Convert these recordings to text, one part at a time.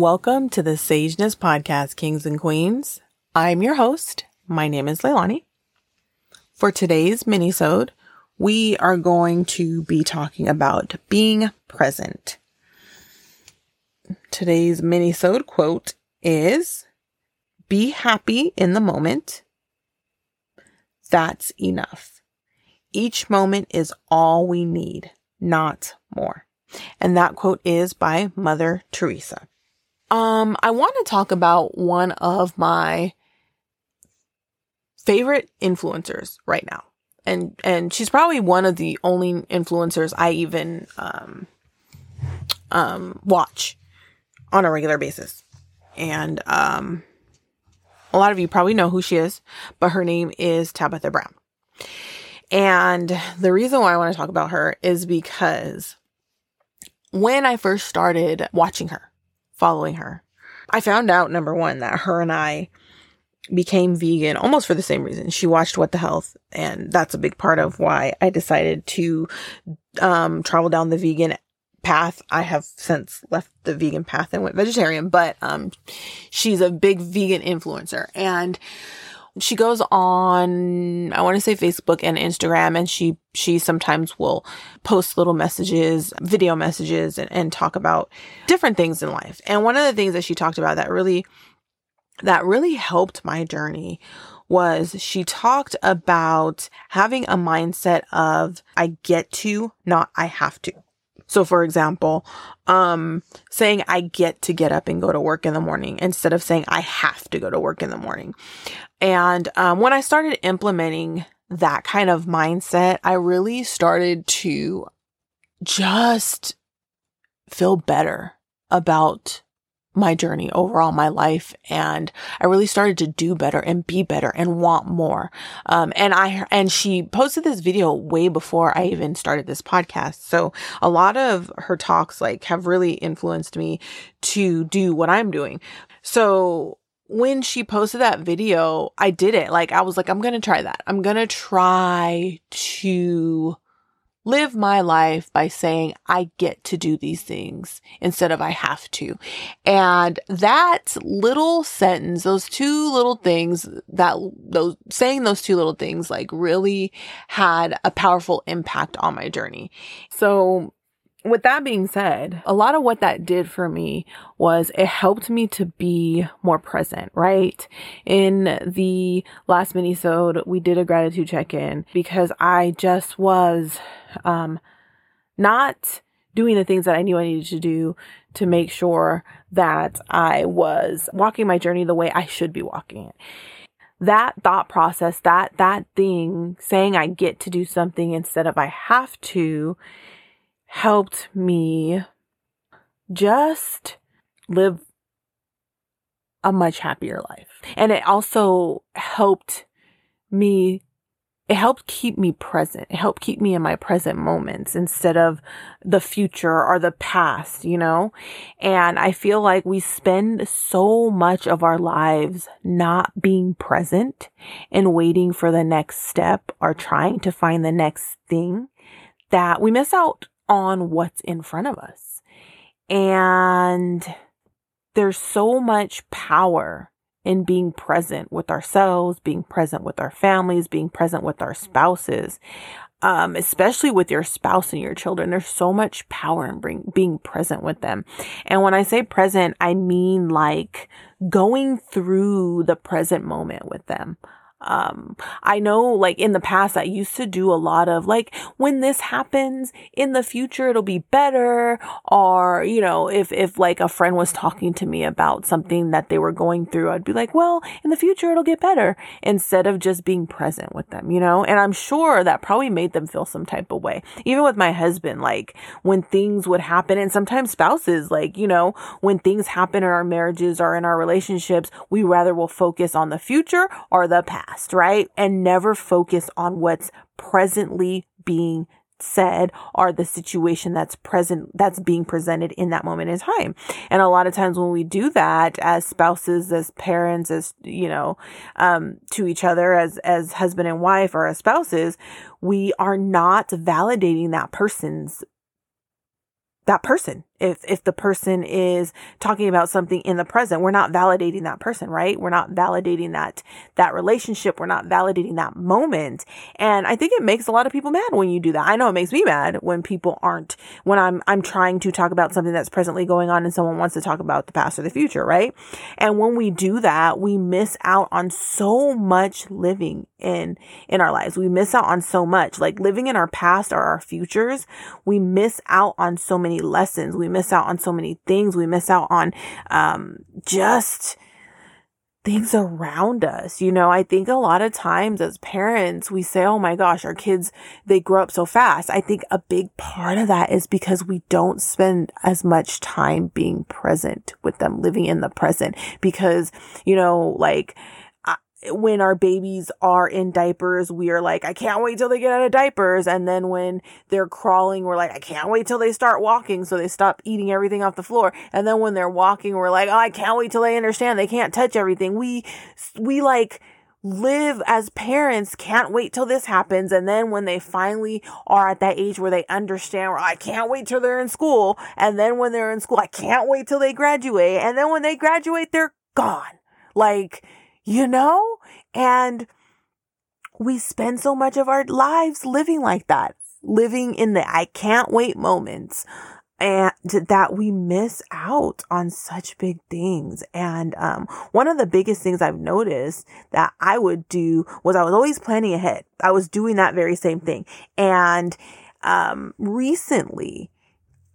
Welcome to the Sageness Podcast, Kings and Queens. I'm your host. My name is Leilani. For today's minisode, we are going to be talking about being present. Today's minisode quote is Be happy in the moment. That's enough. Each moment is all we need, not more. And that quote is by Mother Teresa. Um, I want to talk about one of my favorite influencers right now. And and she's probably one of the only influencers I even um um watch on a regular basis. And um a lot of you probably know who she is, but her name is Tabitha Brown. And the reason why I want to talk about her is because when I first started watching her, following her, I found out number one that her and I became vegan almost for the same reason. She watched What the Health, and that's a big part of why I decided to um, travel down the vegan path. I have since left the vegan path and went vegetarian, but um, she's a big vegan influencer, and she goes on i want to say facebook and instagram and she she sometimes will post little messages video messages and, and talk about different things in life and one of the things that she talked about that really that really helped my journey was she talked about having a mindset of I get to, not I have to. So for example, um, saying I get to get up and go to work in the morning instead of saying I have to go to work in the morning. And um, when I started implementing that kind of mindset, I really started to just feel better about my journey overall, my life. And I really started to do better and be better and want more. Um, and I, and she posted this video way before I even started this podcast. So a lot of her talks like have really influenced me to do what I'm doing. So when she posted that video, I did it. Like I was like, I'm going to try that. I'm going to try to live my life by saying I get to do these things instead of I have to. And that little sentence, those two little things that those saying those two little things like really had a powerful impact on my journey. So with that being said, a lot of what that did for me was it helped me to be more present, right? In the last mini-sode, we did a gratitude check-in because I just was, um, not doing the things that I knew I needed to do to make sure that I was walking my journey the way I should be walking it that thought process, that, that thing saying I get to do something instead of I have to helped me just live a much happier life. And it also helped me, it helped keep me present. It helped keep me in my present moments instead of the future or the past, you know? And I feel like we spend so much of our lives not being present and waiting for the next step or trying to find the next thing that we miss out on what's in front of us. And there's so much power in being present with ourselves, being present with our families, being present with our spouses, um, especially with your spouse and your children. There's so much power in bring, being present with them. And when I say present, I mean like going through the present moment with them. Um, I know like in the past, I used to do a lot of like, when this happens in the future, it'll be better. Or, you know, if, if like a friend was talking to me about something that they were going through, I'd be like, well, in the future, it'll get better instead of just being present with them, you know? And I'm sure that probably made them feel some type of way. Even with my husband, like when things would happen and sometimes spouses, like, you know, when things happen in our marriages or in our relationships, we rather will focus on the future or the past past, right? And never focus on what's presently being said or the situation that's present that's being presented in that moment in time and a lot of times when we do that as spouses as parents as you know um to each other as as husband and wife or as spouses we are not validating that person's that person if if the person is talking about something in the present we're not validating that person right? We're not validating that that relationship. We're not validating that moment. And i think it makes a lot of people mad when you do that. I know it makes me mad when people aren't when i'm i'm trying to talk about something that's presently going on and someone wants to talk about the past or the future right? And when we do that we miss out on so much living in in our lives. We miss out on so much. Like living in our past or our futures we miss out on so many lessons. We miss out on so many things. We miss out on, um, just things around us. You know, I think a lot of times as parents, we say, Oh my gosh, our kids, they grow up so fast. I think a big part of that is because we don't spend as much time being present with them, living in the present because, you know, like, when our babies are in diapers, we are like, I can't wait till they get out of diapers. And then when they're crawling, we're like, I can't wait till they start walking. So they stop eating everything off the floor. And then when they're walking, we're like, oh, I can't wait till they understand they can't touch everything. We, we like, live as parents can't wait till this happens and then when they finally are at that age where they understand where I can't wait till they're in school and then when they're in school I can't wait till they graduate and then when they graduate they're gone like you know? And we spend so much of our lives living like that, living in the I can't wait moments and that we miss out on such big things. And, um, one of the biggest things I've noticed that I would do was I was always planning ahead. I was doing that very same thing. And, um, recently,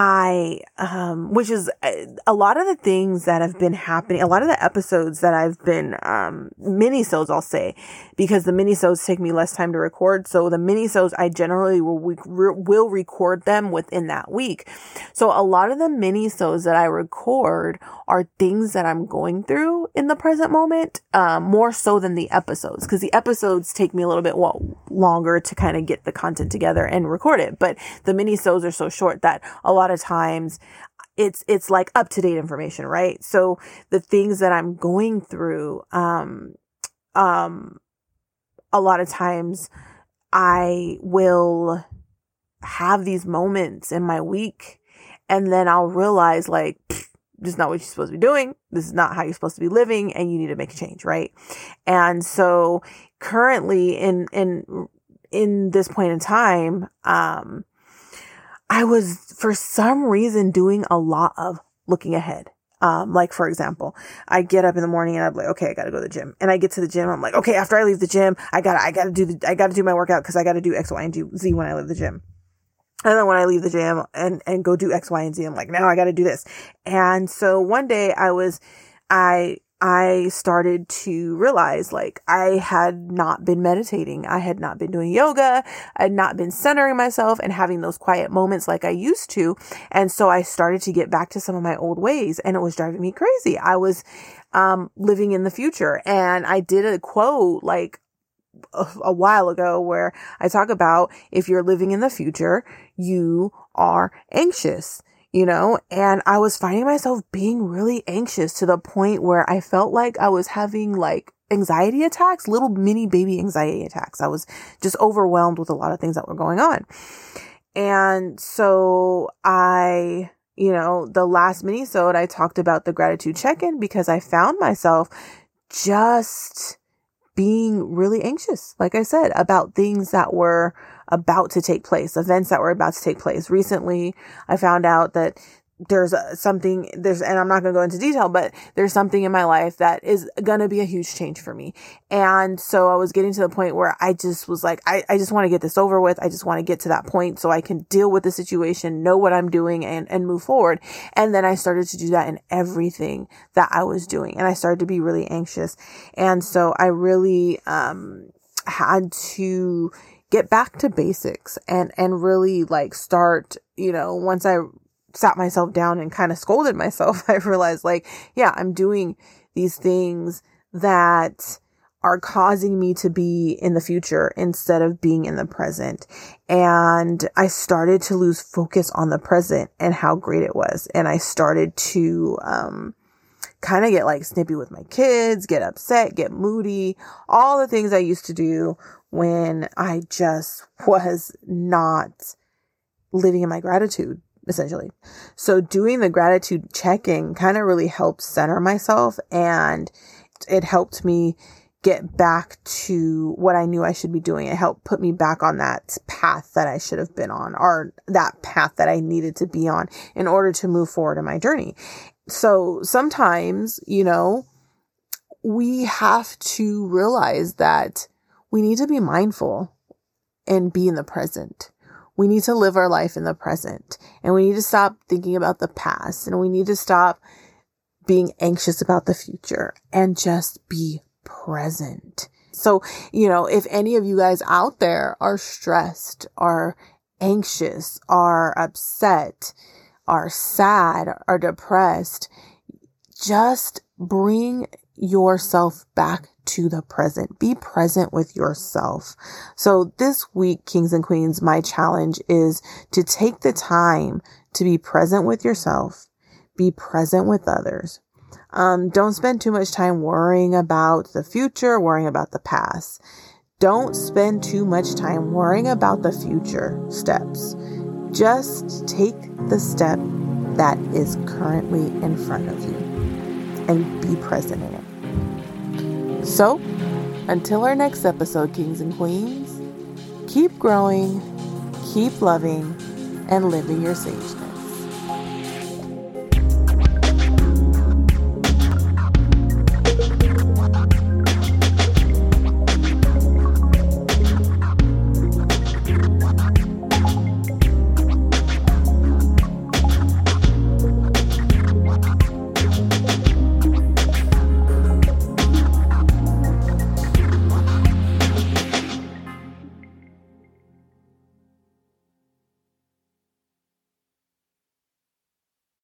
I, um, which is uh, a lot of the things that have been happening, a lot of the episodes that I've been, um, mini-sodes, I'll say, because the mini-sodes take me less time to record. So the mini-sodes, I generally will, will record them within that week. So a lot of the mini-sodes that I record are things that I'm going through in the present moment, um, more so than the episodes, because the episodes take me a little bit longer to kind of get the content together and record it. But the mini-sodes are so short that a lot of times it's it's like up to date information, right? So the things that I'm going through, um, um, a lot of times I will have these moments in my week, and then I'll realize like. this is not what you're supposed to be doing. This is not how you're supposed to be living and you need to make a change, right? And so currently in, in, in this point in time, um, I was for some reason doing a lot of looking ahead. Um, like for example, I get up in the morning and I'm like, okay, I gotta go to the gym. And I get to the gym, I'm like, okay, after I leave the gym, I gotta, I gotta do the, I gotta do my workout because I gotta do X, Y, and Z when I leave the gym. And then when I leave the gym and, and go do X, Y, and Z, I'm like, now I gotta do this. And so one day I was, I I started to realize like I had not been meditating. I had not been doing yoga. I had not been centering myself and having those quiet moments like I used to. And so I started to get back to some of my old ways and it was driving me crazy. I was, um, living in the future and I did a quote like a, a while ago where I talk about if you're living in the future, you are anxious you know, and I was finding myself being really anxious to the point where I felt like I was having like anxiety attacks, little mini baby anxiety attacks. I was just overwhelmed with a lot of things that were going on. And so I, you know, the last mini sode I talked about the gratitude check-in because I found myself just being really anxious, like I said, about things that were about to take place, events that were about to take place. Recently, I found out that there's something there's and I'm not going to go into detail but there's something in my life that is going to be a huge change for me. And so I was getting to the point where I just was like I I just want to get this over with. I just want to get to that point so I can deal with the situation, know what I'm doing and and move forward. And then I started to do that in everything that I was doing and I started to be really anxious. And so I really um had to get back to basics and, and really like start, you know, once I sat myself down and kind of scolded myself, I realized like, yeah, I'm doing these things that are causing me to be in the future instead of being in the present. And I started to lose focus on the present and how great it was. And I started to, um, kind of get like snippy with my kids, get upset, get moody, all the things I used to do when I just was not living in my gratitude essentially. So doing the gratitude checking kind of really helped center myself and it helped me get back to what I knew I should be doing. It helped put me back on that path that I should have been on or that path that I needed to be on in order to move forward in my journey. So sometimes, you know, we have to realize that we need to be mindful and be in the present. We need to live our life in the present and we need to stop thinking about the past and we need to stop being anxious about the future and just be present. So, you know, if any of you guys out there are stressed, are anxious, are upset, are sad, are depressed, just bring yourself back to the present. Be present with yourself. So this week, kings and queens, my challenge is to take the time to be present with yourself, be present with others. Um, don't spend too much time worrying about the future, worrying about the past. Don't spend too much time worrying about the future steps. Just take the step that is currently in front of you and be present in it. So, until our next episode, Kings and Queens, keep growing, keep loving, and living your sageness.